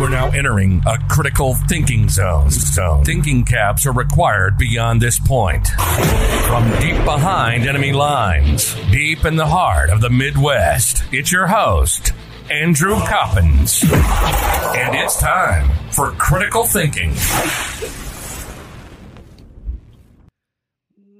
Are now entering a critical thinking zone. zone. Thinking caps are required beyond this point. From deep behind enemy lines, deep in the heart of the Midwest, it's your host, Andrew Coppins. And it's time for critical thinking.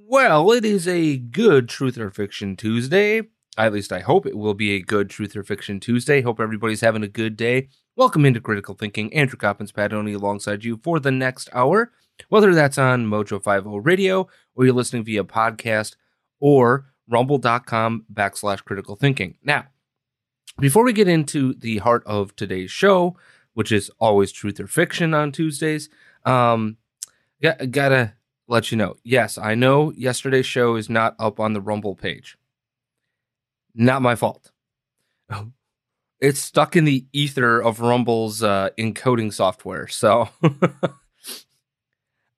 Well, it is a good Truth or Fiction Tuesday. At least I hope it will be a good Truth or Fiction Tuesday. Hope everybody's having a good day. Welcome into Critical Thinking. Andrew Coppins, Padoni alongside you for the next hour. Whether that's on Mojo 50 Radio or you're listening via podcast or rumble.com backslash critical thinking. Now, before we get into the heart of today's show, which is always truth or fiction on Tuesdays, um, got, gotta let you know. Yes, I know yesterday's show is not up on the Rumble page. Not my fault. It's stuck in the ether of Rumble's uh, encoding software. So,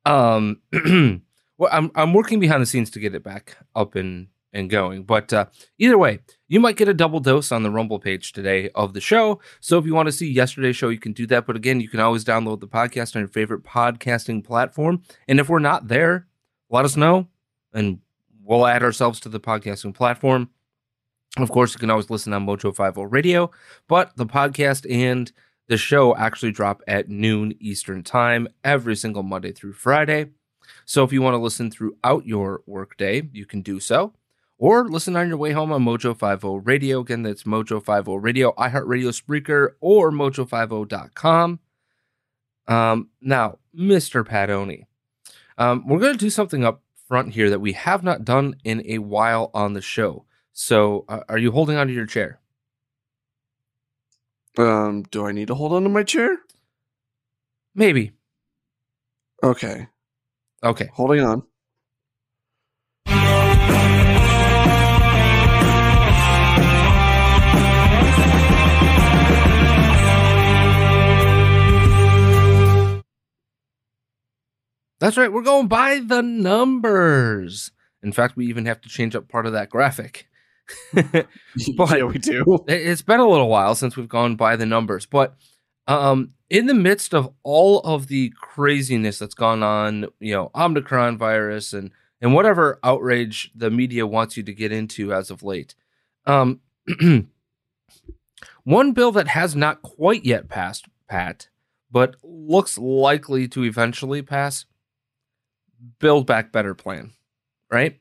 um, well, I'm I'm working behind the scenes to get it back up and and going. But uh, either way, you might get a double dose on the Rumble page today of the show. So if you want to see yesterday's show, you can do that. But again, you can always download the podcast on your favorite podcasting platform. And if we're not there, let us know, and we'll add ourselves to the podcasting platform. Of course, you can always listen on Mojo 50 Radio, but the podcast and the show actually drop at noon Eastern Time every single Monday through Friday. So if you want to listen throughout your workday, you can do so. Or listen on your way home on Mojo 50 Radio. Again, that's Mojo 50 Radio, iHeartRadio Spreaker, or Mojo50.com. Um, now, Mr. Padoni, um, we're going to do something up front here that we have not done in a while on the show. So, uh, are you holding onto your chair? Um, do I need to hold on to my chair? Maybe. Okay, Okay. holding on. That's right. We're going by the numbers. In fact, we even have to change up part of that graphic. but yeah, we do. it- it's been a little while since we've gone by the numbers. But um, in the midst of all of the craziness that's gone on, you know, Omicron virus and and whatever outrage the media wants you to get into as of late, um, one bill that has not quite yet passed, Pat, but looks likely to eventually pass, Build Back Better plan, right?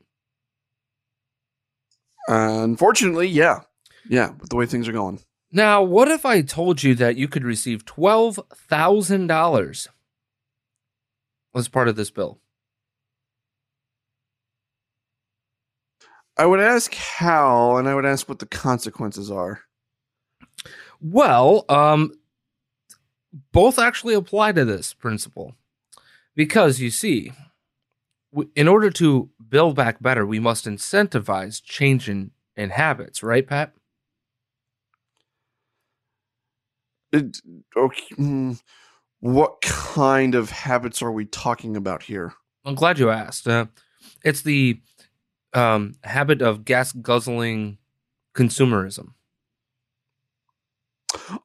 Unfortunately, yeah, yeah. With the way things are going, Now, what if I told you that you could receive $12,000 as part of this bill? I would ask how, and I would ask what the consequences are. Well, um, both actually apply to this principle because you see, in order to build back better, we must incentivize change in and habits, right, Pat? It, okay, mm, what kind of habits are we talking about here? I'm glad you asked. Uh, it's the um, habit of gas guzzling consumerism.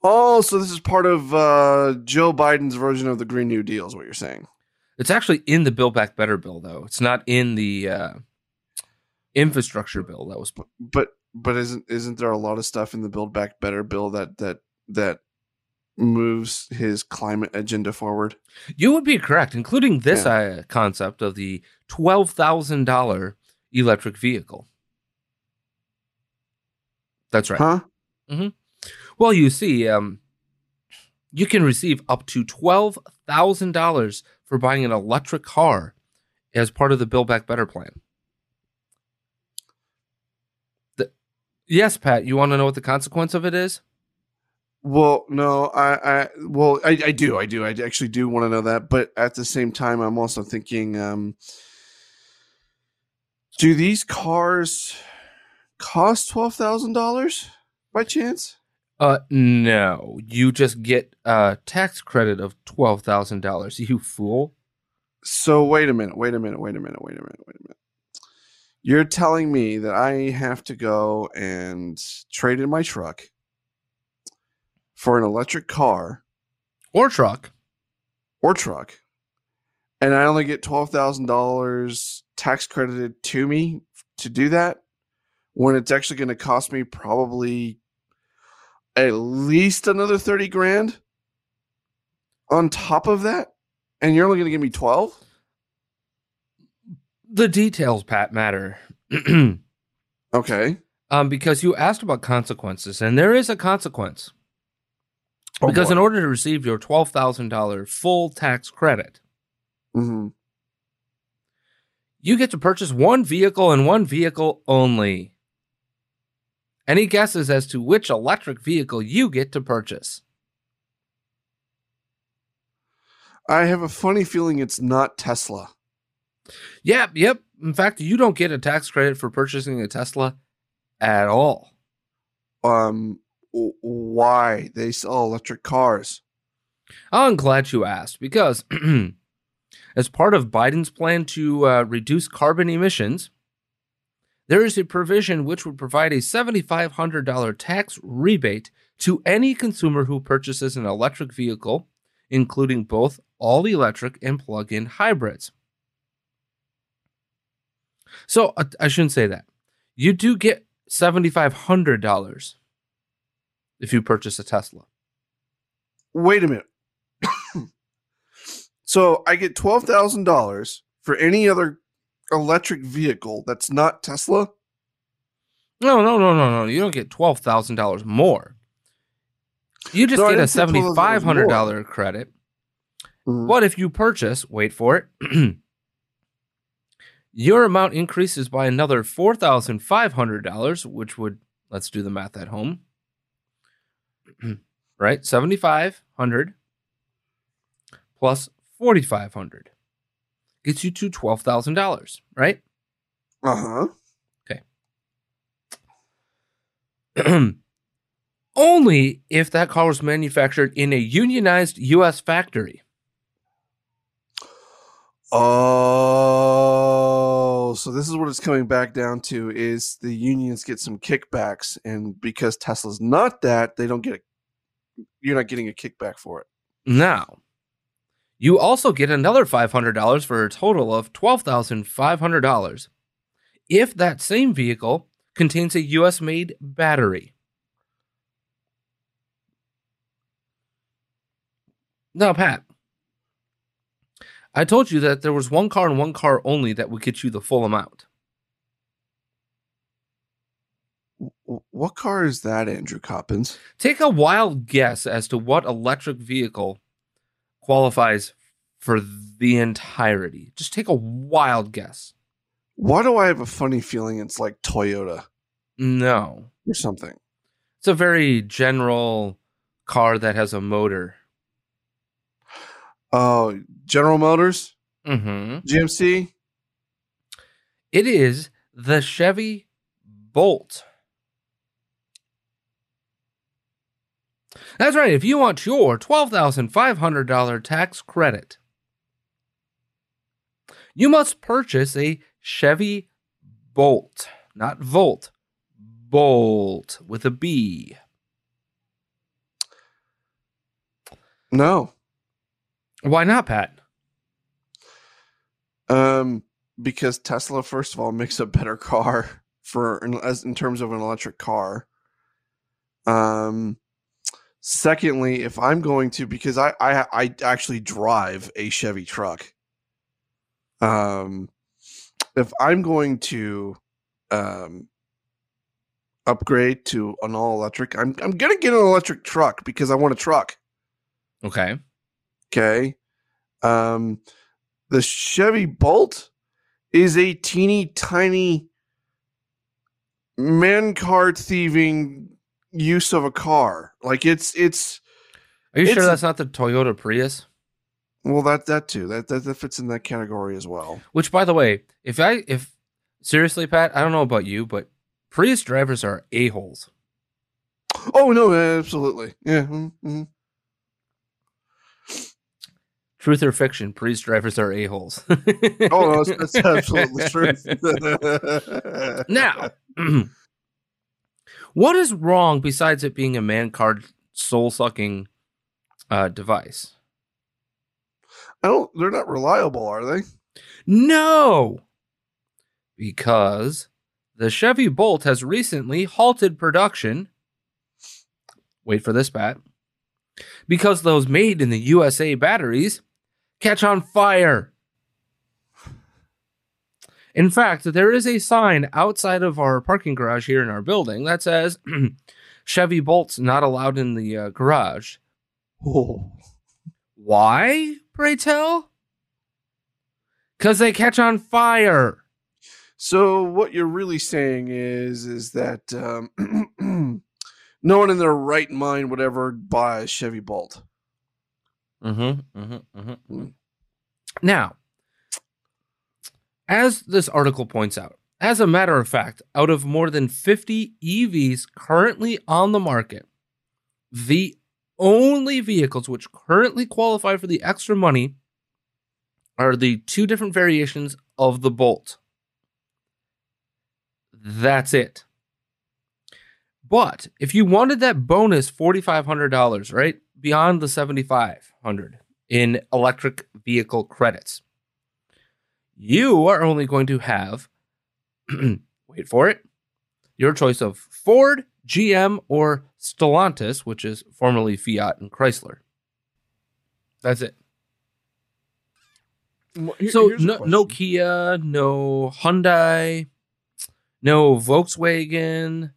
Oh, so this is part of uh, Joe Biden's version of the Green New Deal, is what you're saying? It's actually in the Build Back Better bill, though. It's not in the uh, infrastructure bill that was. put. But but isn't isn't there a lot of stuff in the Build Back Better bill that that that moves his climate agenda forward? You would be correct, including this Yeah. uh, concept of the twelve thousand dollar electric vehicle. That's right. Huh? Well, you see, um, you can receive up to twelve thousand dollars for buying an electric car as part of the Build Back Better plan. The, yes, Pat. You want to know what the consequence of it is? Well, no, I, I, well, I, I do, I do, I actually do want to know that, but at the same time, I'm also thinking, um, do these cars cost twelve thousand dollars by chance? Uh, no. You just get a tax credit of twelve thousand dollars. You fool. So wait a minute, wait a minute, wait a minute, wait a minute, wait a minute. You're telling me that I have to go and trade in my truck for an electric car Or truck. or truck, and I only get twelve thousand dollars tax credited to me to do that, when it's actually going to cost me probably at least another thirty grand on top of that, and you're only going to give me twelve. The details, Pat, matter. Okay. um, because you asked about consequences, and there is a consequence. Oh, because in order to receive your twelve thousand dollar full tax credit, Mhm. you get to purchase one vehicle and one vehicle only. Any guesses as to which electric vehicle you get to purchase? I have a funny feeling it's not Tesla. Yep, yep. In fact, you don't get a tax credit for purchasing a Tesla at all. Um, why they sell electric cars? I'm glad you asked because, as part of Biden's plan to uh, reduce carbon emissions, there is a provision which would provide a $7,500 tax rebate to any consumer who purchases an electric vehicle, including both all electric and plug in hybrids. So I shouldn't say that. You do get $7,500 if you purchase a Tesla. Wait a minute. so I get twelve thousand dollars for any other electric vehicle that's not Tesla. No, no, no, no, no. You don't get twelve thousand dollars more. You just No, get a didn't say $12,000 seventy five hundred dollar credit. Mhm. But if you purchase, wait for it, your amount increases by another four thousand five hundred dollars, which would let's do the math at home. right, seventy five hundred plus forty five hundred gets you to twelve thousand dollars. Right. Uh huh. Okay. Only if that car was manufactured in a unionized U.S. factory. Oh, so this is what it's coming back down to: is the unions get some kickbacks, and because Tesla's not that, they don't get a. You're not getting a kickback for it. Now, you also get another $500 for a total of $12,500 if that same vehicle contains a US made battery. Now, Pat, I told you that there was one car and one car only that would get you the full amount. What car is that, Andrew Coppins? Take a wild guess as to what electric vehicle qualifies for the entirety. Just take a wild guess. Why do I have a funny feeling it's like Toyota No. or something? It's a very general car that has a motor. Oh, General Motors, Mm-hmm. GMC. It is the Chevy Bolt. That's right. If you want your $12,500 tax credit, you must purchase a Chevy Bolt, not Volt, Bolt with a B. No. Why not, Pat? Um, because Tesla, first of all, makes a better car for in, as in terms of an electric car. Um, secondly, if I'm going to, because I I, I actually drive a Chevy truck. Um, if I'm going to, um, upgrade to an all electric, I'm I'm gonna get an electric truck because I want a truck. Okay. Okay. Um, the Chevy Bolt is a teeny tiny man card thieving use of a car. Like it's it's Are you It's sure that's not the Toyota Prius? well that that too that, that that fits in that category as well. Which, by the way, if I if seriously, Pat, I don't know about you, but Prius drivers are a holes. Oh no, absolutely, yeah. mm, mm. Truth or fiction, Prius drivers are a holes. Oh no, that's, that's absolutely true. now, what is wrong besides it being a man card soul sucking uh, device? I don't. They're not reliable, are they? No, because the Chevy Bolt has recently halted production. Wait for this, Pat. Because those made in the USA batteries catch on fire. In fact, there is a sign outside of our parking garage here in our building that says Chevy Bolts not allowed in the uh, garage. Oh. Why, pray tell? Because they catch on fire. So what you're really saying is is that um, no one in their right mind would ever buy a Chevy Bolt. Mm-hmm, mm-hmm, mm-hmm. Now, as this article points out, as a matter of fact, out of more than 50 EVs currently on the market, the only vehicles which currently qualify for the extra money are the two different variations of the Bolt. That's it. But if you wanted that bonus $4,500, right, beyond the 7500 in electric vehicle credits, you are only going to have, wait for it, your choice of Ford, GM, or Stellantis, which is formerly Fiat and Chrysler. That's it. So no, no Kia, no Hyundai, no Volkswagen,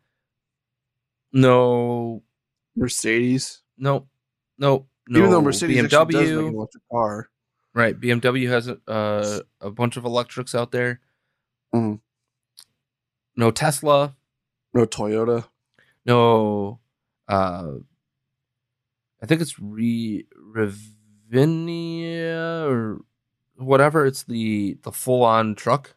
no Mercedes. no no no Even though Mercedes actually does make an BMW. electric car. Right, BMW has a uh, a bunch of electrics out there. Mhm. No Tesla, No Toyota. no uh I think it's Re Ravinia or whatever. It's the the full on truck.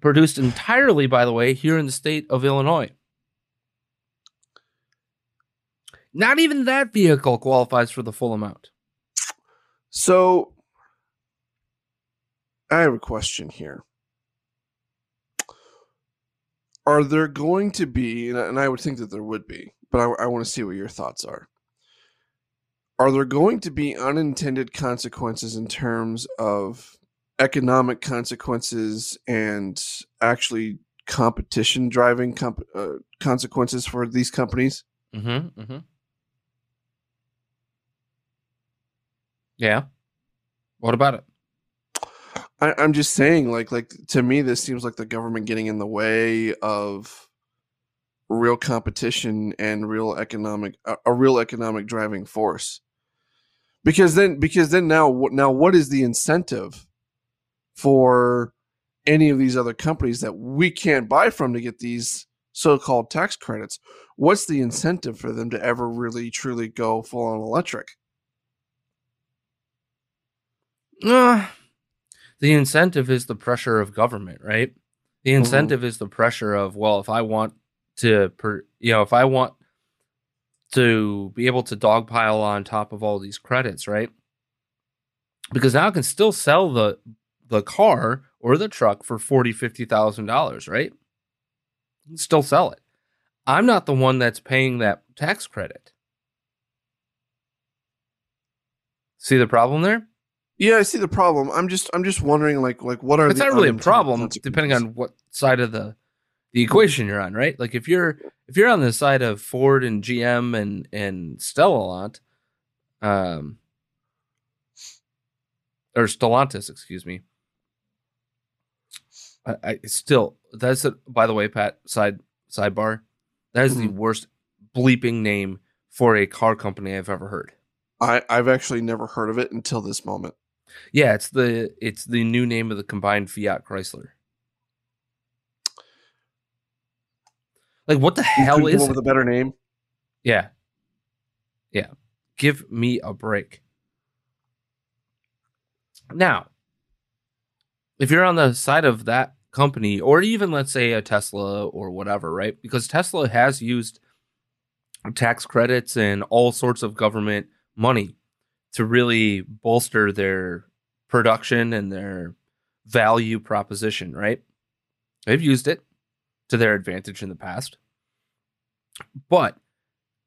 Produced entirely, by the way, here in the state of Illinois. Not even that vehicle qualifies for the full amount. So I have a question here. Are there going to be, and I, would think that there would be, but I, I want to see what your thoughts are. Are there going to be unintended consequences in terms of economic consequences and actually competition driving comp- uh, consequences for these companies? Mm-hmm. Mm-hmm. Yeah. What about it? I, I'm just saying, like, like to me, this seems like the government getting in the way of real competition and real economic, a, a real economic driving force. Because then, because then now, now? What is the incentive for any of these other companies that we can't buy from to get these so-called tax credits? What's the incentive for them to ever really, truly go full on electric? Uh, the incentive is the pressure of government, right? The incentive is the pressure of well, if I want to, per, you know, if I want to be able to dogpile on top of all these credits, right? Because now I can still sell the the car or the truck for forty, fifty thousand dollars, right? still sell it. I'm not the one that's paying that tax credit. See the problem there? Yeah, I see the problem. I'm just I'm just wondering like like what are the it's the not really a problem depending on what side of the the equation you're on, right? Like if you're if you're on the side of Ford and GM and and Stellantis, um, or Stellantis, excuse me. I, I still that's a, by the way, Pat. Side sidebar, that is the Mhm. worst bleeping name for a car company I've ever heard. I I've actually never heard of it until this moment. Yeah, it's the it's the new name of the combined Fiat Chrysler. Like what the You hell come is it? with a better name? Yeah. Yeah. Give me a break. Now, if you're on the side of that company, or even let's say a Tesla or whatever, right? Because Tesla has used tax credits and all sorts of government money to really bolster their production and their value proposition, right? They've used it to their advantage in the past. But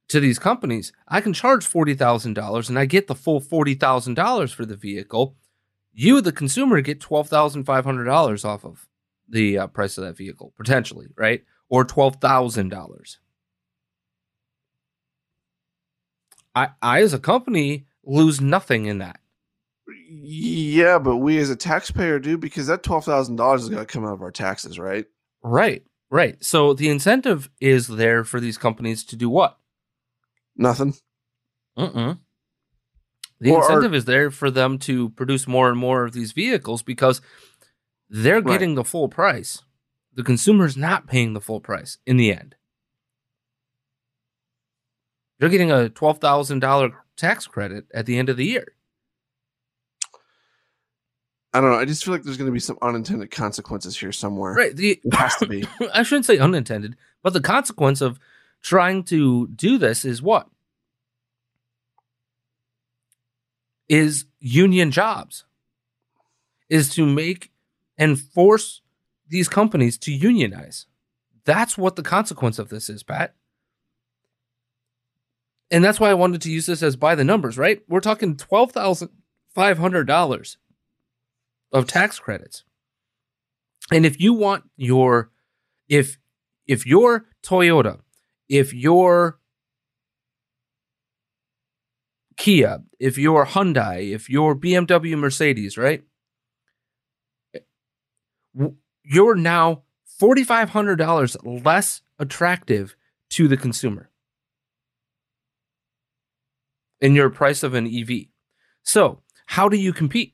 to these companies, I can charge $40,000 and I get the full $40,000 for the vehicle. You, the consumer, get $12,500 off of the uh, price of that vehicle, potentially, right? Or $12,000. I, I, as a company, lose nothing in that. Yeah, but we as a taxpayer do because that twelve thousand dollars is going to come out of our taxes, right? Right, right. So the incentive is there for these companies to do what? Nothing. Mm-mm. The Or are- incentive is there for them to produce more and more of these vehicles because they're Right. getting the full price. The consumer's not paying the full price in the end. They're getting a twelve thousand dollar tax credit at the end of the year. I don't know. I just feel like there's going to be some unintended consequences here somewhere. Right. The It has to be. I shouldn't say unintended, but the consequence of trying to do this is what? Is union jobs. Is to make and force these companies to unionize. That's what the consequence of this is, Pat. And that's why I wanted to use this as by the numbers, right? We're talking $12,500 of tax credits. And if you want your if if your Toyota, if your Kia, if your Hyundai, if your BMW Mercedes, right? You're now $4500 less attractive to the consumer in your price of an EV. So, how do you compete?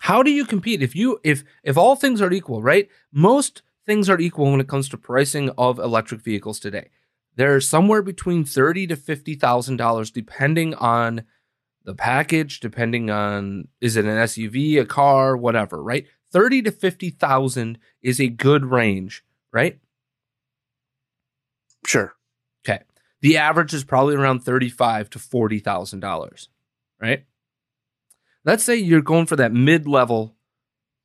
How do you compete if you if if all things are equal, right? Most things are equal when it comes to pricing of electric vehicles today. They're somewhere between thirty to fifty thousand dollars, depending on the package, depending on is it an SUV, a car, whatever, right? Thirty to fifty thousand is a good range, right? Sure. The average is probably around thirty-five to forty thousand dollars, right? Let's say you're going for that mid-level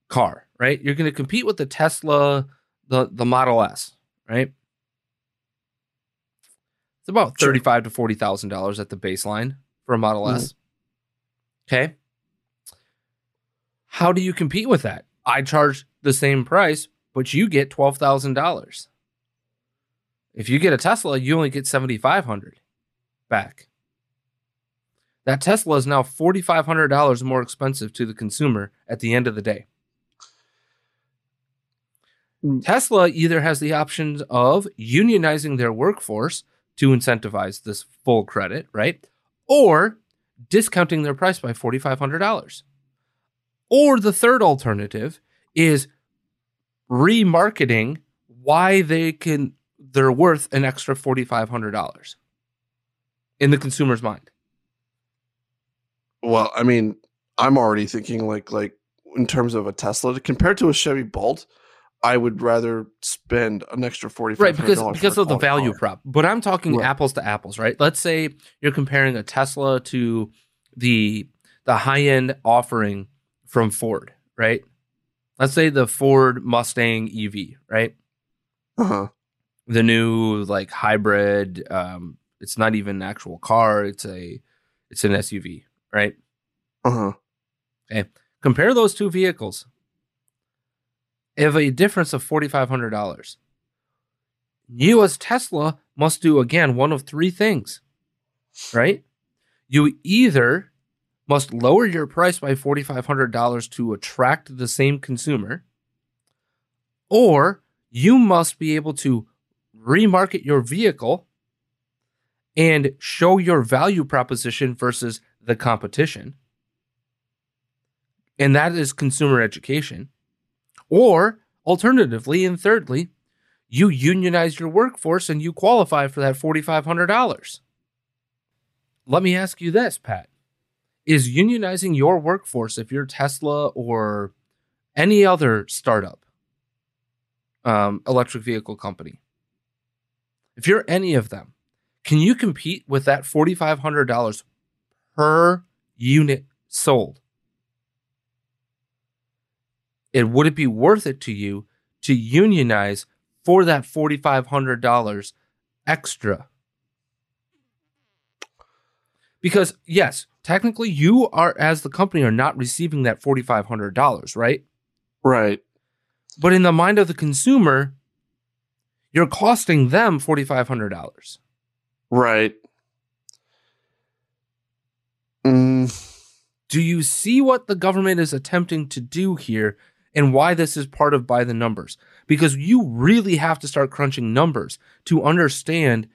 car, right? You're going to compete with the Tesla, the the Model S, right? It's about Sure. thirty-five to forty thousand dollars at the baseline for a Model S. Mm-hmm. Okay. How do you compete with that? I charge the same price, but you get twelve thousand dollars. If you get a Tesla, you only get 7500 back. That Tesla is now $4500 more expensive to the consumer at the end of the day. Mm. Tesla either has the options of unionizing their workforce to incentivize this full credit, right? Or discounting their price by $4500. Or the third alternative is remarketing why they can they're worth an extra $4500 in the consumer's mind. Well, I mean, I'm already thinking like like in terms of a Tesla compared to a Chevy Bolt. I would rather spend an extra forty right because because of the value prop but i'm talking Right. apples to apples right let's say you're comparing a tesla to the the high end offering from ford right let's say the ford mustang ev right Uh huh. The new like hybrid um it's not even an actual car it's a it's an suv right Uh huh. Okay. Compare those two vehicles have a difference of $4500 you as tesla must do again one of three things right you either must lower your price by $4500 to attract the same consumer or you must be able to remarket your vehicle and show your value proposition versus the competition and that is consumer education. Or alternatively, and thirdly, you unionize your workforce and you qualify for that $4,500. Let me ask you this, Pat. Is unionizing your workforce, if you're Tesla or any other startup, um, electric vehicle company, if you're any of them, can you compete with that $4,500 per unit sold? it would it be worth it to you to unionize for that $4500 extra because yes technically you are as the company are not receiving that $4500 right Right. but in the mind of the consumer you're costing them $4500 Right. Mm, do you see what the government is attempting to do here and why this is part of by the numbers? Because you really have to start crunching numbers to understand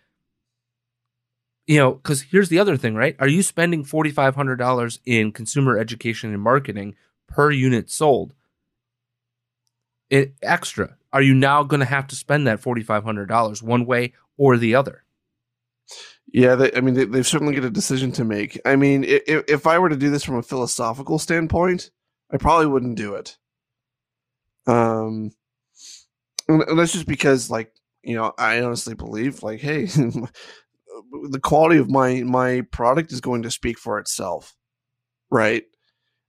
you know because here's the other thing right? Are you spending $4500 in consumer education and marketing per unit sold? It extra are you now going to have to spend that $4500 one way or the other yeah. They, I mean, they, they've certainly got a decision to make. I mean, if, if I were to do this from a philosophical standpoint, I probably wouldn't do it. Um, and, and that's just because, like, you know, I honestly believe, like, hey, the quality of my my product is going to speak for itself, right?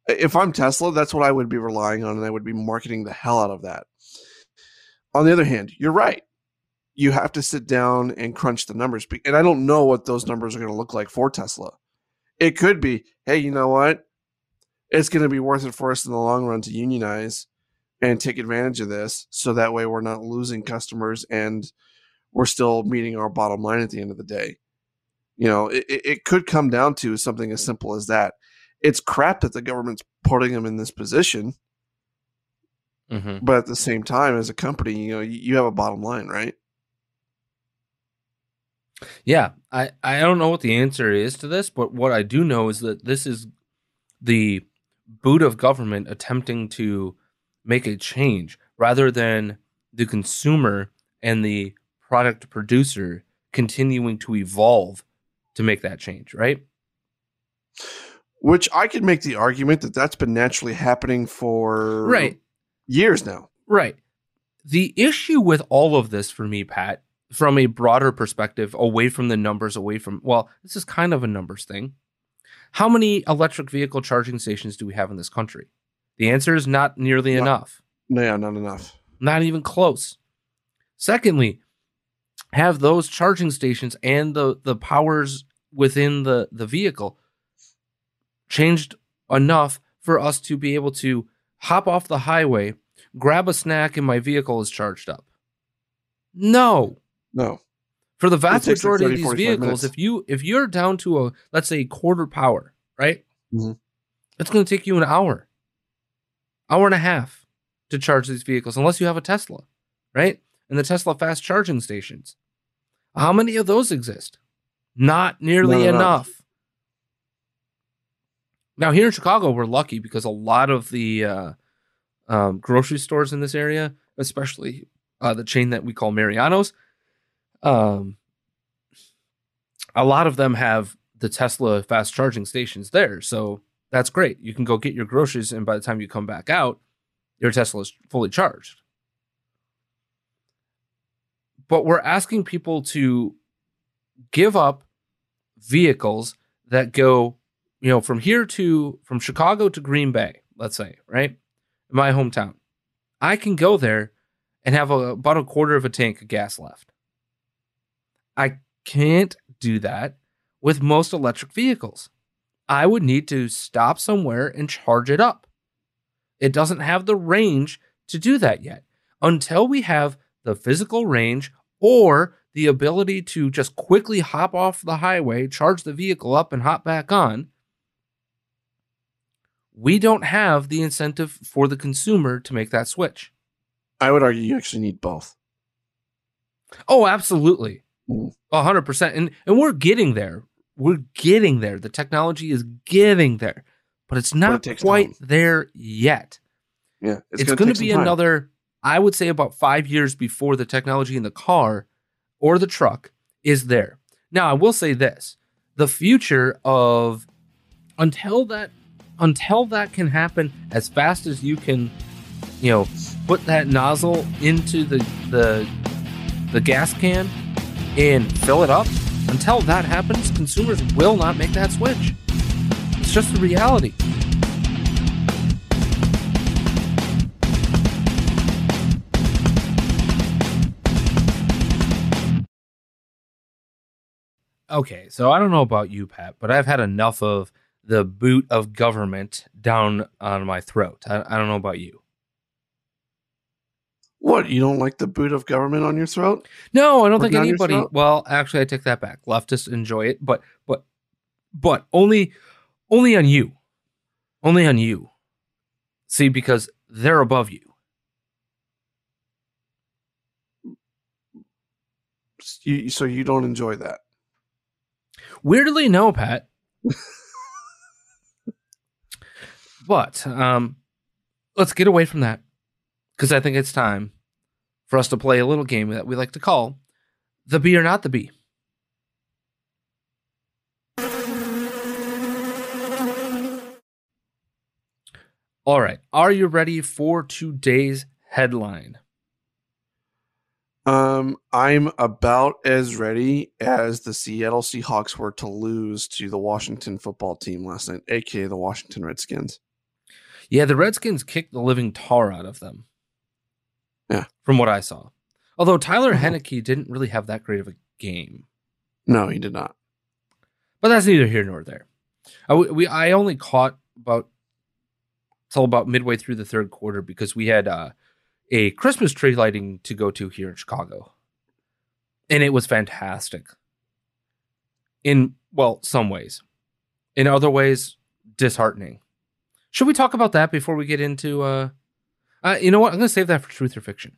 If I'm Tesla, that's what I would be relying on, and I would be marketing the hell out of that. On the other hand, you're right. You have to sit down and crunch the numbers, and I don't know what those numbers are going to look like for Tesla. It could be, hey, you know what? It's going to be worth it for us in the long run to unionize and take advantage of this, so that way we're not losing customers and we're still meeting our bottom line at the end of the day. You know, it, it could come down to something as simple as that. It's crap that the government's putting them in this position, mm-hmm. but at the same time, as a company, you know, you, have a bottom line, right? Yeah, I, I don't know what the answer is to this, but what I do know is that this is the boot of government attempting to make a change rather than the consumer and the product producer continuing to evolve to make that change, right? Which I could make the argument that that's been naturally happening for Right. Years now. Right. The issue with all of this for me, Pat, from a broader perspective, away from the numbers, away from, well, this is kind of a numbers thing. How many electric vehicle charging stations do we have in this country? The answer is not nearly Not- enough, No, yeah, not enough. not even close. Secondly, have those charging stations and the, the powers within the, the vehicle changed enough for us to be able to hop off the highway, grab a snack, and my vehicle is charged up? No. No. For the vast like majority 30, of these vehicles, minutes. if you if you're down to a let's say quarter power, right? Mhm. It's going to take you an hour, hour and a half to charge these vehicles, unless you have a Tesla, right? And the Tesla fast charging stations. How many of those exist? Not nearly Not enough. enough. Now here in Chicago, we're lucky because a lot of the uh, um, grocery stores in this area, especially uh, the chain that we call Mariano's, um, a lot of them have the Tesla fast charging stations there. So that's great. You can go get your groceries, and by the time you come back out, your Tesla is fully charged. but we're asking people to give up vehicles that go, you know, from here to from Chicago to Green Bay, let's say, right? My hometown. I can go there and have a, about a quarter of a tank of gas left. I can't do that with most electric vehicles. I would need to stop somewhere and charge it up. It doesn't have the range to do that yet. Until we have the physical range or the ability to just quickly hop off the highway, charge the vehicle up, and hop back on, we don't have the incentive for the consumer to make that switch. I would argue you actually need both. Oh, absolutely. Mm. Hundred percent. And and we're getting there. We're getting there. The technology is getting there. But it's not takes quite time. there yet. Yeah, It's, gonna going to be another, I would say, about five years before the technology in the car or the truck is there. Now, I will say this: the future of until that until that can happen as fast as you can, you know, put that nozzle into the the the gas can and fill it up. Until that happens, consumers will not make that switch. It's just the reality. Okay, so I don't know about you, Pat, but I've had enough of the boot of government down on my throat. I, I don't know about you. What you don't like the boot of government on your throat? No, I don't Or think anybody. Well, actually, I take that back. Leftists enjoy it, but but but only only on you, only on you. See, because they're above you. You, so you don't enjoy that? Weirdly, no, Pat. but um, let's get away from that because I think it's time for us to play a little game that we like to call the bee or not the bee. All right, are you ready for today's headline? Um, I'm about as ready as the Seattle Seahawks were to lose to the Washington football team last night, aka the Washington Redskins. Yeah, the Redskins kicked the living tar out of them. Yeah. From what I saw. Although Tyler Mhm. Heinicke didn't really have that great of a game. No, he did not. But that's neither here nor there. I, we, I only caught about till about midway through the third quarter because we had uh, a Christmas tree lighting to go to here in Chicago. And it was fantastic. In, well, some ways. In other ways, disheartening. Should we talk about that before we get into uh, uh you know what? I'm going to save that for truth or fiction.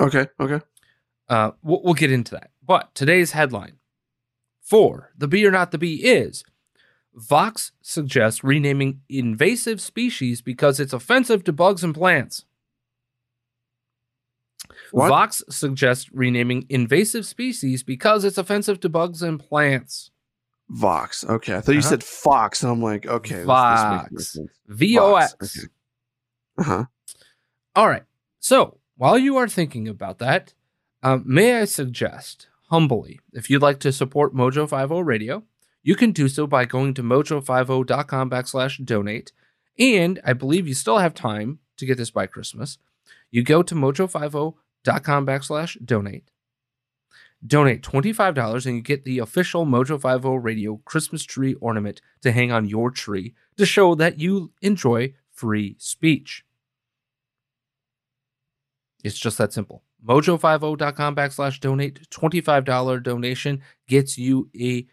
Okay, okay. Uh, we'll, we'll get into that. But today's headline for the bee or not the bee is Vox suggests renaming invasive species because it's offensive to bugs and plants. What? Vox suggests renaming invasive species because it's offensive to bugs and plants. Vox. Okay, I thought you Uh-huh. said Fox, and I'm like, okay, this- this Vox. VOX. Vox, okay. Uh huh. All right. So while you are thinking about that, um, may I suggest humbly, if you'd like to support Mojo 50 Radio, you can do so by going to mojo50.com backslash donate. And I believe you still have time to get this by Christmas. You go to mojo50.com backslash donate. Donate $25 and you get the official Mojo 50 Radio Christmas tree ornament to hang on your tree to show that you enjoy free speech. It's just that simple. Mojo50.com backslash donate. $25 donation gets you a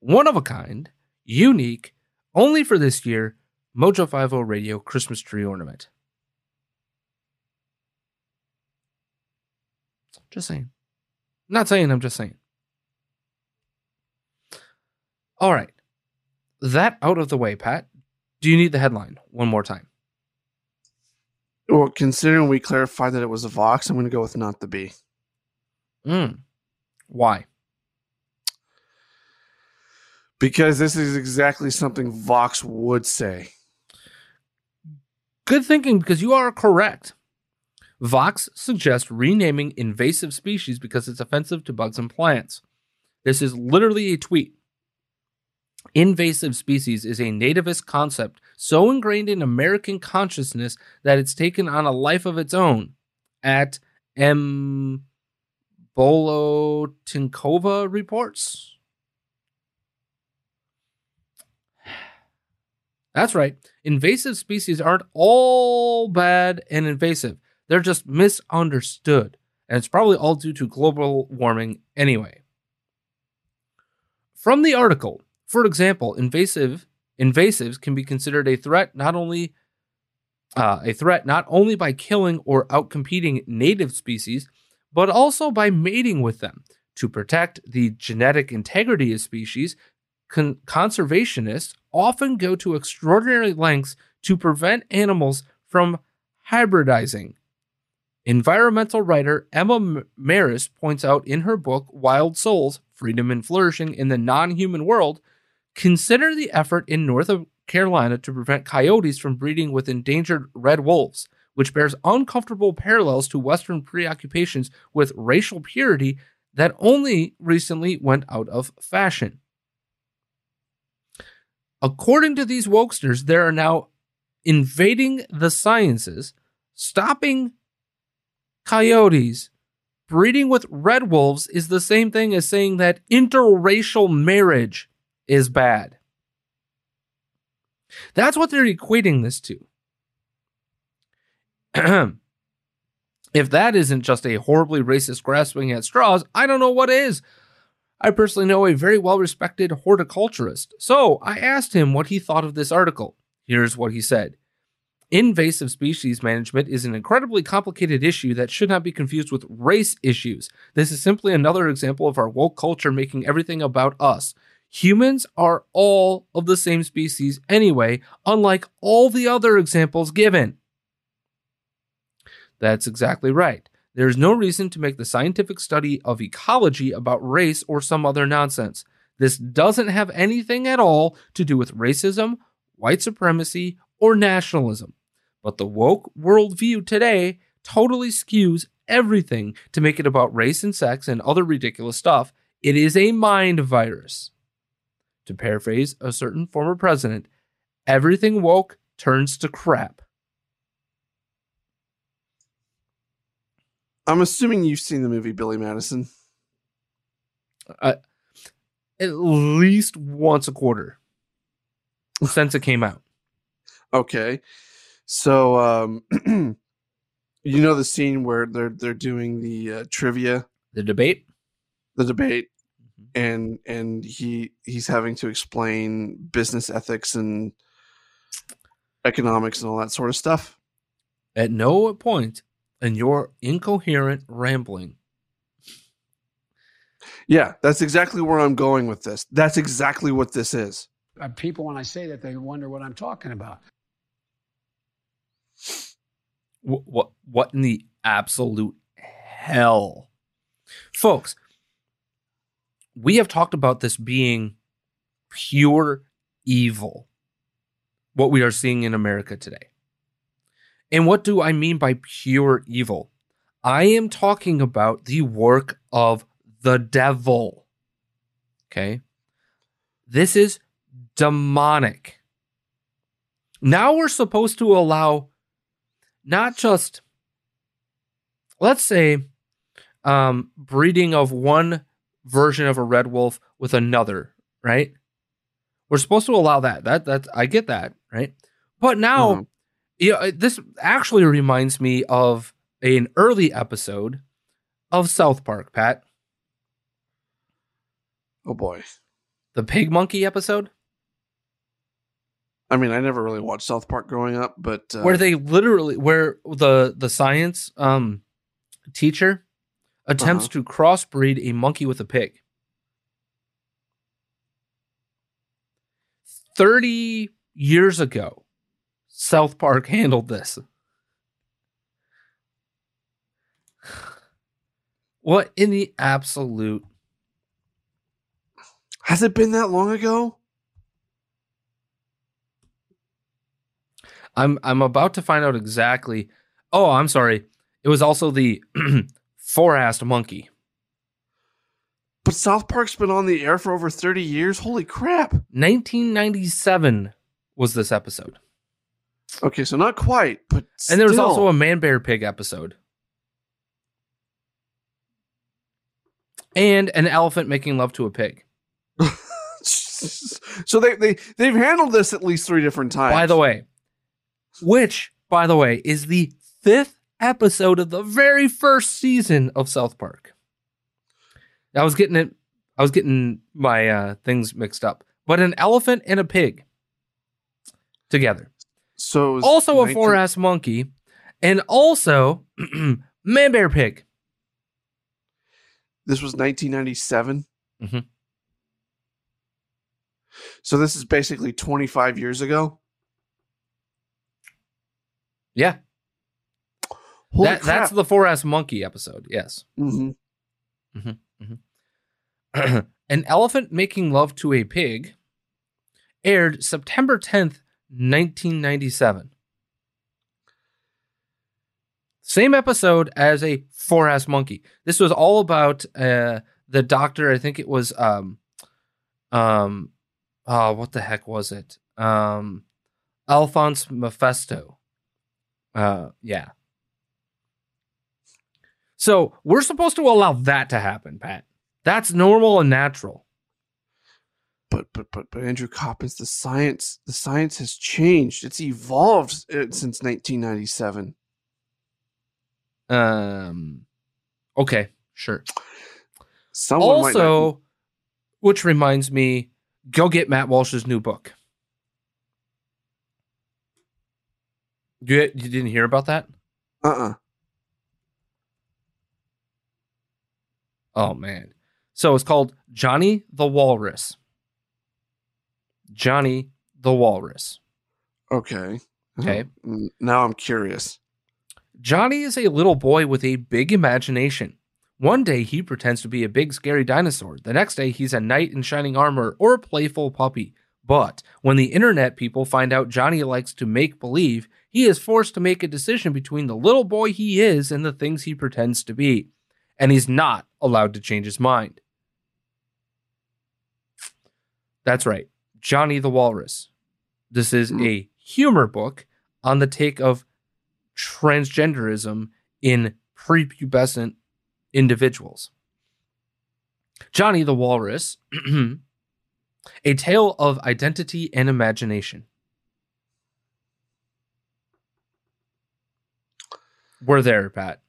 one of a kind, unique, only for this year, Mojo 50 Radio Christmas tree ornament. Just saying. Not saying, I'm just saying. All right. That out of the way, Pat. Do you need the headline one more time? Well, considering we clarified that it was a Vox, I'm going to go with not the B. Mm. Why? Because this is exactly something Vox would say. Good thinking because you are correct. Vox suggests renaming invasive species because it's offensive to bugs and plants. This is literally a tweet. Invasive species is a nativist concept so ingrained in American consciousness that it's taken on a life of its own. At M. Bolotinkova reports. That's right. Invasive species aren't all bad and invasive. They're just misunderstood. And it's probably all due to global warming anyway. From the article, for example, invasive invasives can be considered a threat not only uh, a threat not only by killing or outcompeting native species, but also by mating with them to protect the genetic integrity of species. Con- conservationists often go to extraordinary lengths to prevent animals from hybridizing. Environmental writer Emma Marris points out in her book Wild Souls Freedom and Flourishing in the Non Human World consider the effort in North Carolina to prevent coyotes from breeding with endangered red wolves, which bears uncomfortable parallels to Western preoccupations with racial purity that only recently went out of fashion. According to these wokesters, there are now invading the sciences, stopping coyotes. Breeding with red wolves is the same thing as saying that interracial marriage is bad. That's what they're equating this to. if that isn't just a horribly racist grasping at straws, I don't know what is. I personally know a very well respected horticulturist, so I asked him what he thought of this article. Here's what he said Invasive species management is an incredibly complicated issue that should not be confused with race issues. This is simply another example of our woke culture making everything about us. Humans are all of the same species anyway, unlike all the other examples given. That's exactly right. There is no reason to make the scientific study of ecology about race or some other nonsense. This doesn't have anything at all to do with racism, white supremacy, or nationalism. But the woke worldview today totally skews everything to make it about race and sex and other ridiculous stuff. It is a mind virus. To paraphrase a certain former president, everything woke turns to crap. I'm assuming you've seen the movie Billy Madison. Uh, at least once a quarter since it came out. Okay. So um you know the scene where they're they're doing the uh, trivia, The debate? the debate and and he he's having to explain business ethics and economics and all that sort of stuff. At no point in your incoherent rambling Yeah, that's exactly where I'm going with this. That's exactly what this is. Uh, people, when I say that, they wonder what I'm talking about. What, what in the absolute hell, folks? We have talked about this being pure evil. What we are seeing in America today, and what do I mean by pure evil? I am talking about the work of the devil. Okay, this is demonic. Now we're supposed to allow not just let's say um breeding of one version of a red wolf with another right? We're supposed to allow that. That that i get that right? But now Mhm. you know, this actually reminds me of an early episode of south park pat. Oh boy. the pig monkey episode I mean, I never really watched South Park growing up, but uh, where they literally where the the science um teacher attempts to crossbreed a monkey with a pig. 30 years ago south park handled this. What in the absolute has it been that long ago? I'm i'm about to find out exactly oh i'm sorry It was also the four-assed monkey. But South Park's been on the air for over 30 years. Holy crap. 1997 was this episode. Okay, so not quite, but And there was also a man bear pig episode. And an elephant making love to a pig. so they they they've handled this at least three different times. By the way, which, by the way, is the fifth episode of the very first season of South Park. I was getting it. I was getting my uh, things mixed up. But an elephant and a pig together. so Also a four-ass monkey, and also man bear pig. This was 1997. Mhm. So this is basically 25 years ago. Yeah, that, that's the four-ass monkey episode. Yes. Mhm. An elephant making love to a pig aired September 10th, 1997. Same episode as a four ass monkey. This was all about uh, the doctor. I think it was um um oh what the heck was it? Um Alphonse Mephesto. Uh yeah. So we're supposed to allow that to happen, Pat. That's normal and natural. But but but but Andrew Coppins, the science the science has changed. It's evolved uh, since 1997. Um okay, sure. Someone might not- also, which reminds me, go get Matt Walsh's new book. You you didn't hear about that? uh-uh. Oh man. So it's called Johnny the Walrus. Johnny the Walrus. Okay. Okay. Now I'm curious. Johnny is a little boy with a big imagination. One day he pretends to be a big scary dinosaur. The next day he's a knight in shining armor or a playful puppy. But when the internet people find out Johnny likes to make believe, he is forced to make a decision between the little boy he is and the things he pretends to be. And he's not allowed to change his mind. That's right. Johnny the Walrus. This is Hmm. a humor book on the take of transgenderism in prepubescent individuals. Johnny the Walrus, a tale of identity and imagination. We're there, Pat.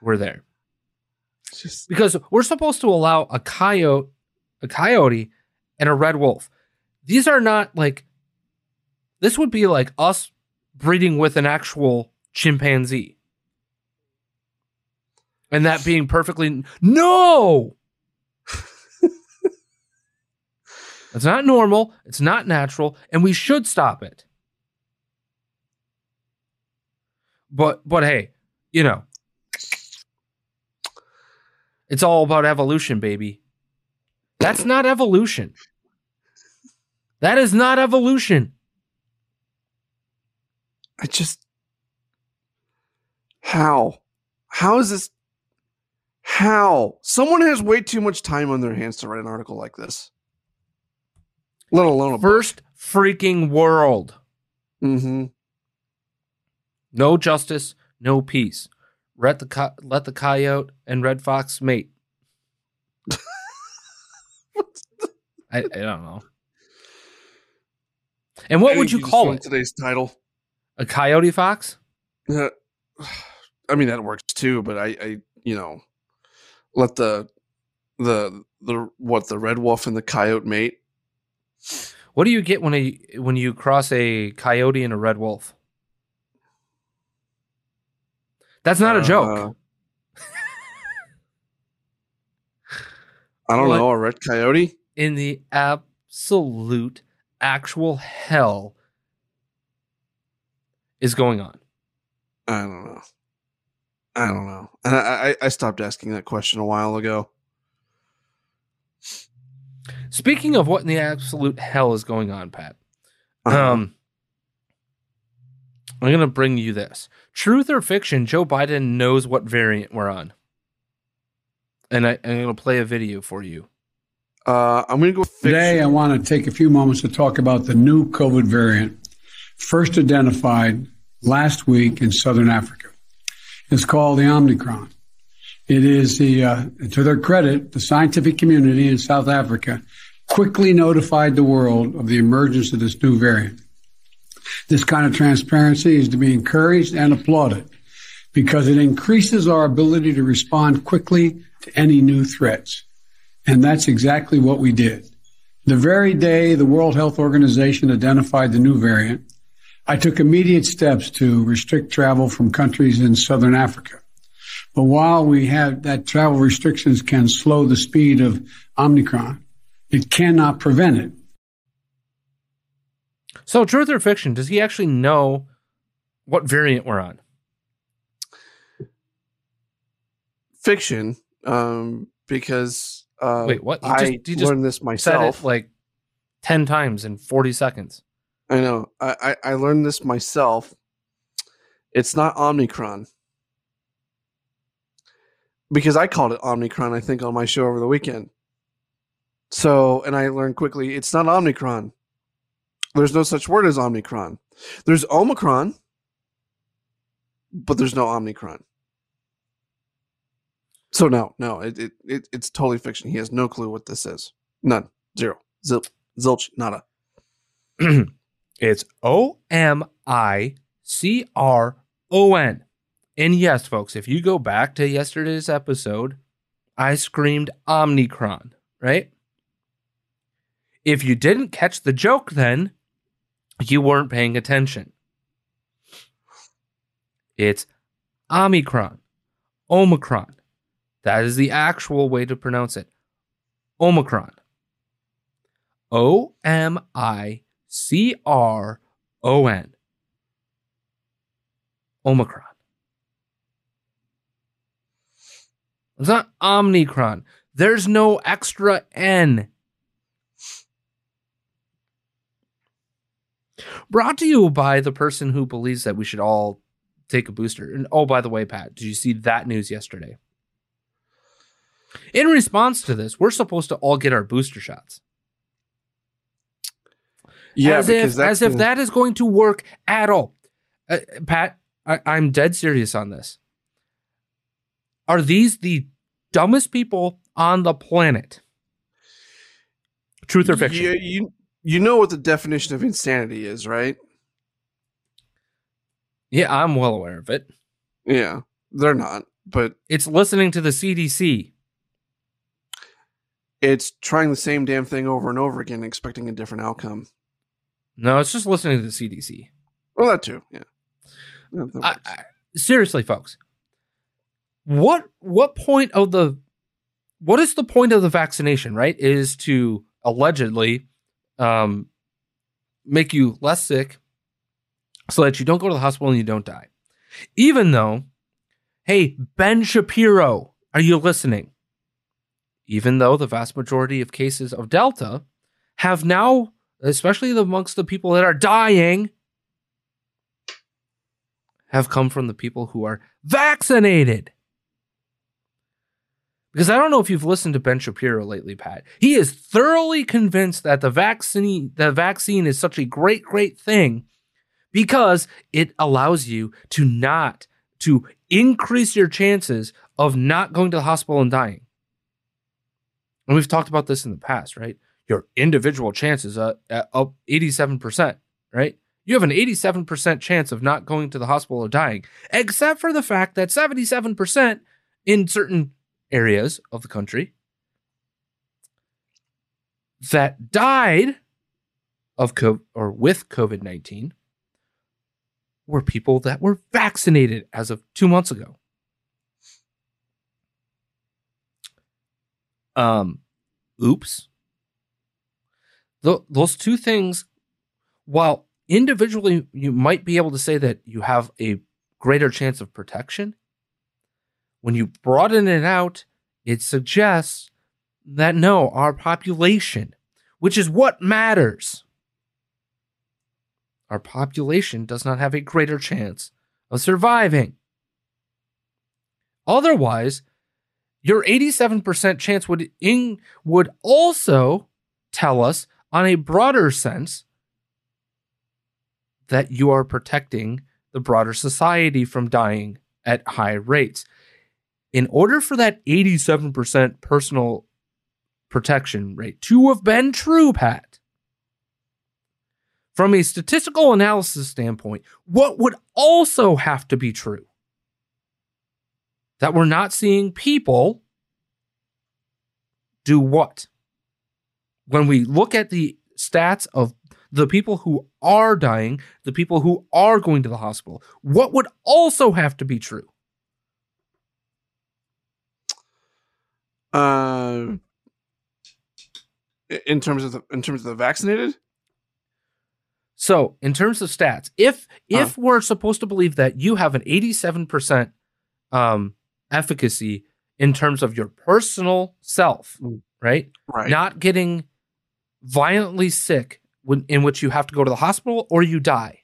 We're there. Just Because we're supposed to allow a coyote, a coyote, and a red wolf. These are not like this would be like us breeding with an actual chimpanzee. And that being perfectly no. it's not normal, it's not natural, and we should stop it. But but hey, you know, it's all about evolution, baby. That's not evolution. That is not evolution. I just how how is this how someone has way too much time on their hands to write an article like this let alone a First freaking world. mm-hmm. No justice, no peace. Let the co- let the coyote and red fox mate. I, I don't know. And what would you call it? today's title A coyote fox? Uh, I mean that works too, but I, I, you know, let the the the what the red wolf and the coyote mate. What do you get when a when you cross a coyote and a red wolf? That's not a joke. Uh, I don't What? know a red coyote. in the absolute actual hell is going on. I don't know. I don't know. And I, I I stopped asking that question a while ago. Speaking of what in the absolute hell is going on, Pat. Uh-huh. Um I'm going to bring you this. Truth or fiction, Joe Biden knows what variant we're on. And I, I'm going to play a video for you. Uh, I'm going to go fiction. Today, I want to take a few moments to talk about the new COVID variant, first identified last week in southern Africa. It's called the Omicron. It is the, uh, to their credit, the scientific community in South Africa quickly notified the world of the emergence of this new variant. This kind of transparency is to be encouraged and applauded because it increases our ability to respond quickly to any new threats. And that's exactly what we did. The very day the World Health Organization identified the new variant, I took immediate steps to restrict travel from countries in southern Africa. But while we have that travel restrictions can slow the speed of Omicron, it cannot prevent it. So, truth or fiction, does he actually know what variant we're on? Fiction, um, because uh, Wait, what? You I just- you just learned this myself. like 10 times in 40 seconds. I know. I, I, I learned this myself. It's not Omicron. Because I called it Omicron, I think, on my show over the weekend. So, and I learned quickly it's not Omicron. There's no such word as Omicron. There's Omicron, but there's no Omicron. So no, no, it, it, it it's totally fiction. He has no clue what this is. None. Zero. Zil, zilch. Nada. It's O M I C R O N. And yes, folks, if you go back to yesterday's episode, I screamed Omnicron, right? If you didn't catch the joke then, you weren't paying attention. It's Omicron, Omicron. That is the actual way to pronounce it. Omicron. O M I C R O N. Omicron. It's not Omnicron. There's no extra N. Brought to you by the person who believes that we should all take a booster. And oh, by the way, Pat, did you see that news yesterday? In response to this, we're supposed to all get our booster shots. Yeah, as if as if that is going to work at all. Uh, Pat, I, I'm dead serious on this. Are these the dumbest people on the planet? Truth or fiction? You, you you know what the definition of insanity is, right? Yeah, I'm well aware of it. Yeah, they're not, but It's listening to the CDC. it's trying the same damn thing over and over again, expecting a different outcome. No, it's just listening to the CDC. Well, that too. Yeah. Yeah, that I. I, seriously, folks, what what point of the what is the point of the vaccination? Right, is to allegedly um, make you less sick, so that you don't go to the hospital and you don't die. Even though, hey, Ben Shapiro, are you listening? Even though the vast majority of cases of Delta have now, especially amongst the people that are dying, have come from the people who are vaccinated. Because I don't know if you've listened to Ben Shapiro lately, Pat. He is thoroughly convinced that the vaccine the vaccine is such a great, great thing because it allows you to not to increase your chances of not going to the hospital and dying. And we've talked about this in the past, right? Your individual chances uh, uh, up 87%, right? You have an 87% chance of not going to the hospital or dying, except for the fact that 77% in certain areas of the country that died of COVID or with COVID 19 were people that were vaccinated as of two months ago. Um, oops. Th- those two things, while individually you might be able to say that you have a greater chance of protection, when you broaden it out, it suggests that no, our population, which is what matters, our population does not have a greater chance of surviving. Otherwise, your 87% chance would in, would also tell us on a broader sense that you are protecting the broader society from dying at high rates. In order for that 87% personal protection rate to have been true, Pat, from a statistical analysis standpoint, what would also have to be true? That we're not seeing people do what? When we look at the stats of the people who are dying, the people who are going to the hospital, what would also have to be true? Uh, in terms of the in terms of the vaccinated. So, in terms of stats, if if Huh. we're supposed to believe that you have an 87% um, efficacy in terms of your personal self, Mm. right? Right. Not getting violently sick when, in which you have to go to the hospital or you die.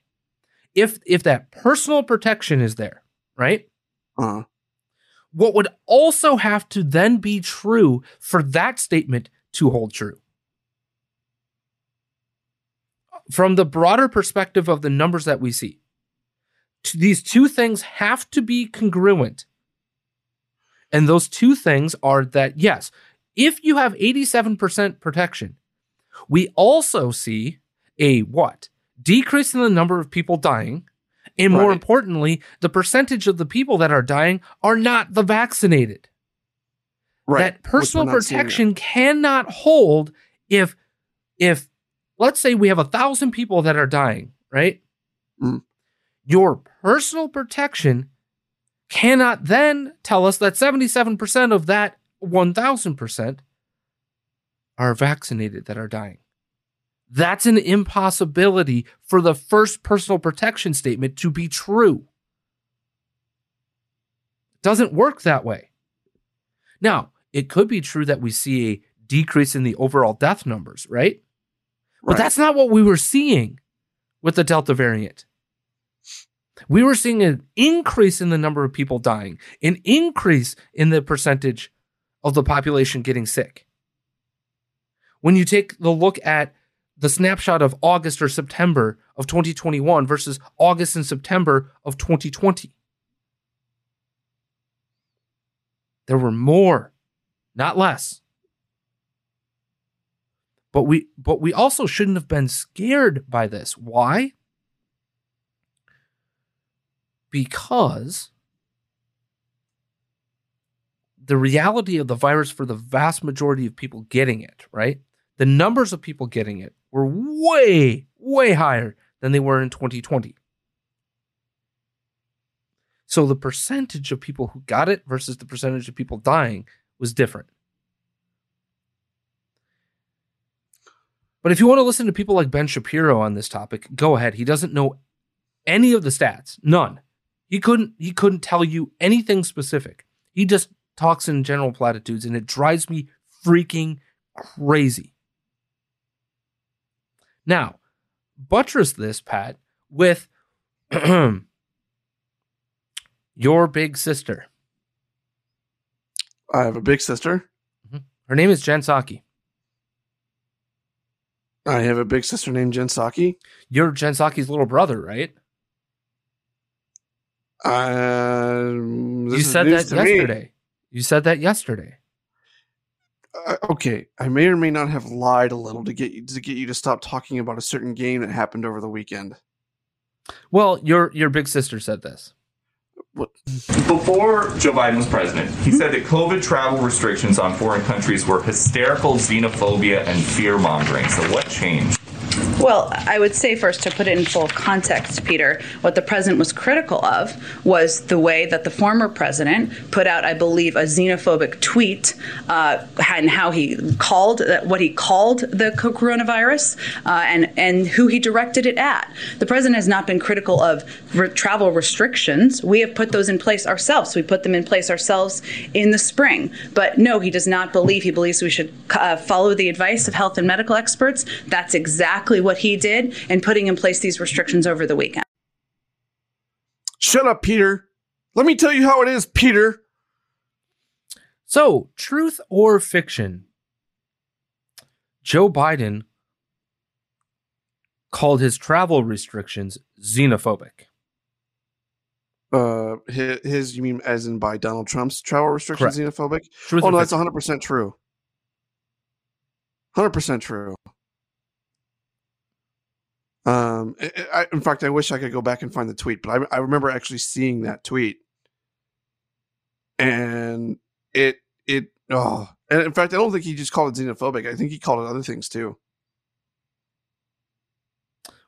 If if that personal protection is there, right? uh, What would also have to then be true for that statement to hold true? From the broader perspective of the numbers that we see, these two things have to be congruent. And those two things are that, yes, if you have 87% protection, we also see a what? Decrease in the number of people dying. And more Right. importantly, the percentage of the people that are dying are not the vaccinated. right. That personal protection cannot hold if if let's say we have a thousand people that are dying, right? Mm. Your personal protection cannot then tell us that 77% of that 1000% are vaccinated that are dying. That's an impossibility for the first personal protection statement to be true. It doesn't work that way. Now, it could be true that we see a decrease in the overall death numbers, right? But that's not what we were seeing with the Delta variant. We were seeing an increase in the number of people dying, an increase in the percentage of the population getting sick. When you take the look at the snapshot of August or September of 2021 versus August and September of 2020, there were more, not less. But we but we also shouldn't have been scared by this. Why? Because the reality of the virus for the vast majority of people getting it, right? The numbers of people getting it were way, way higher than they were in 2020. So the percentage of people who got it versus the percentage of people dying was different. But if you want to listen to people like Ben Shapiro on this topic, go ahead. He doesn't know any of the stats, none. He couldn't he couldn't tell you anything specific. He just talks in general platitudes and it drives me freaking crazy. Now, buttress this, Pat, with your big sister. I have a big sister. Her name is Jen Psaki. I have a big sister named Jen Psaki. You're Jen Psaki's little brother, right? Um, you said that to me. yesterday. You said that yesterday. Uh, okay, I may or may not have lied a little to get you to get you to stop talking about a certain game that happened over the weekend. Well, your your big sister said this. What? Before Joe Biden was president, he said that COVID travel restrictions on foreign countries were hysterical xenophobia and fear mongering. So, what changed? Well, I would say first to put it in full context, Peter, what the president was critical of was the way that the former president put out, I believe, a xenophobic tweet uh, and how he called what he called the coronavirus uh, and and who he directed it at. The president has not been critical of re- travel restrictions. We have put those in place ourselves. We put them in place ourselves in the spring. But no, he does not believe. He believes we should uh, follow the advice of health and medical experts. That's exactly what he did in putting in place these restrictions over the weekend. Shut up, Peter. Let me tell you how it is, Peter. So, truth or fiction? Joe Biden called his travel restrictions xenophobic. Uh, his, his you mean as in by Donald Trump's travel restrictions Correct. xenophobic? Truth oh or no, that's 100 percent true. 100 percent true. Um, I, in fact, I wish I could go back and find the tweet, but I, I remember actually seeing that tweet, and it it oh, and in fact, I don't think he just called it xenophobic. I think he called it other things too.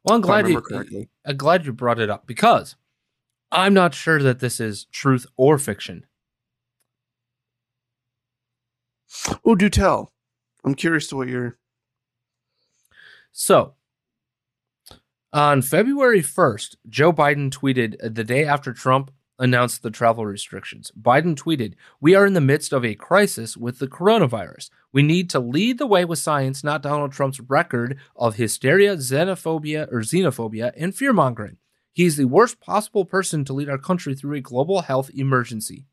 Well, I'm glad you, correctly. I'm glad you brought it up because I'm not sure that this is truth or fiction. Oh, do tell. I'm curious to what you're. So, on February 1st, Joe Biden tweeted uh, the day after Trump announced the travel restrictions. Biden tweeted, We are in the midst of a crisis with the coronavirus. We need to lead the way with science, not Donald Trump's record of hysteria, xenophobia, or xenophobia, and fear mongering. He's the worst possible person to lead our country through a global health emergency.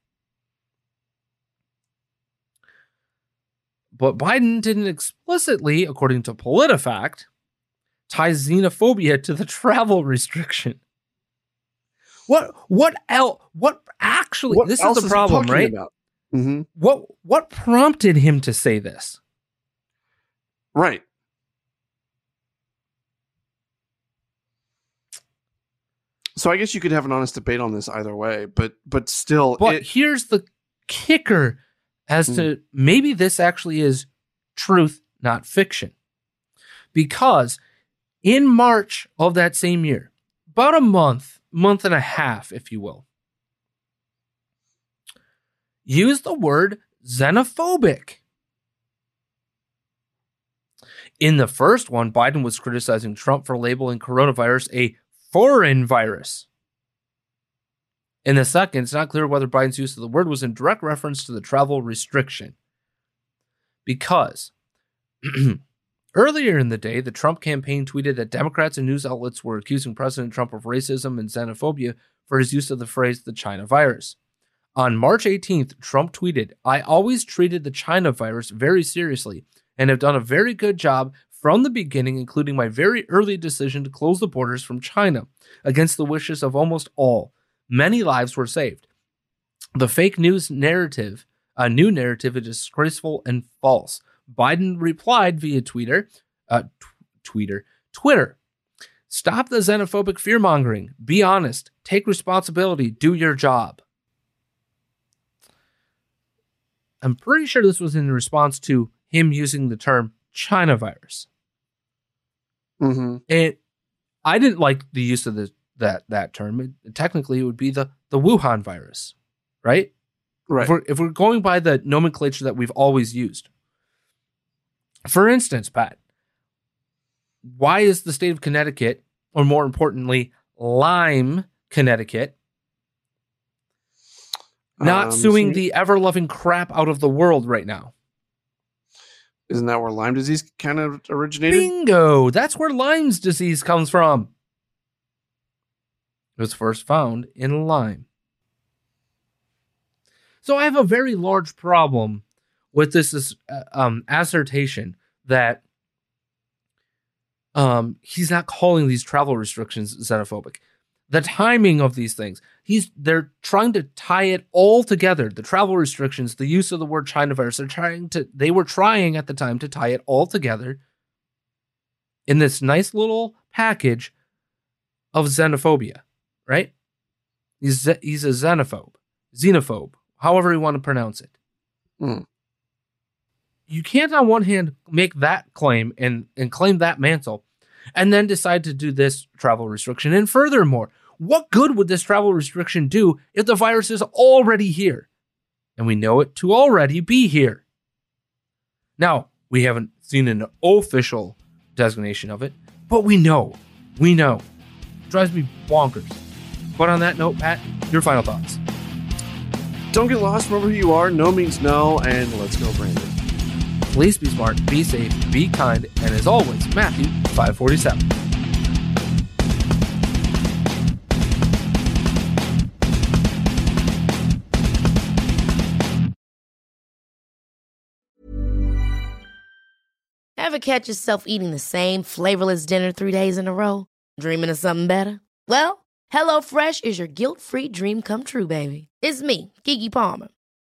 But Biden didn't explicitly, according to PolitiFact, tie xenophobia to the travel restriction. What what else what actually What this is the problem, right? About? hmm What what prompted him to say this? Right. So I guess you could have an honest debate on this either way, but but still, But it, here's the kicker as Hmm. to maybe this actually is truth, not fiction. Because in March of that same year, about a month, month and a half, if you will, use the word xenophobic. In the first one, Biden was criticizing Trump for labeling coronavirus a foreign virus. In the second, it's not clear whether Biden's use of the word was in direct reference to the travel restriction. Because earlier in the day, the Trump campaign tweeted that Democrats and news outlets were accusing President Trump of racism and xenophobia for his use of the phrase the China virus. On March 18th, Trump tweeted, I always treated the China virus very seriously and have done a very good job from the beginning, including my very early decision to close the borders from China against the wishes of almost all. Many lives were saved. The fake news narrative, a new narrative, is disgraceful and false. Biden replied via Twitter, uh, Twitter, Twitter. Stop the xenophobic fear mongering. Be honest. Take responsibility. Do your job. I'm pretty sure this was in response to him using the term China virus. mhm. It, I didn't like the use of the that that term. It, technically, it would be the the Wuhan virus, right? right. If we're, if we're going by the nomenclature that we've always used. For instance, Pat, why is the state of Connecticut, or more importantly, Lyme, Connecticut, not Um, suing see, the ever loving crap out of the world right now? Isn't that where Lyme disease kind of originated? Bingo! That's where Lyme's disease comes from. It was first found in Lyme. So I have a very large problem with this, uh, um, assertion that um, he's not calling these travel restrictions xenophobic. The timing of these things, he's they're trying to tie it all together. The travel restrictions, the use of the word China virus, they're trying to they were trying at the time to tie it all together in this nice little package of xenophobia, right? He's he's a xenophobe, xenophobe, however you want to pronounce it. Hmm. You can't, on one hand, make that claim and and claim that mantle, and then decide to do this travel restriction. And furthermore, what good would this travel restriction do if the virus is already here, and we know it to already be here? Now we haven't seen an official designation of it, but we know, we know. drives me bonkers. But on that note, Pat, your final thoughts. Don't get lost. Remember who you are. No means no. And let's go, Brandon. Please be smart, be safe, be kind, and as always, Matthew 547. Ever catch yourself eating the same flavorless dinner three days in a row? Dreaming of something better? Well, HelloFresh is your guilt free dream come true, baby. It's me, Keke Palmer.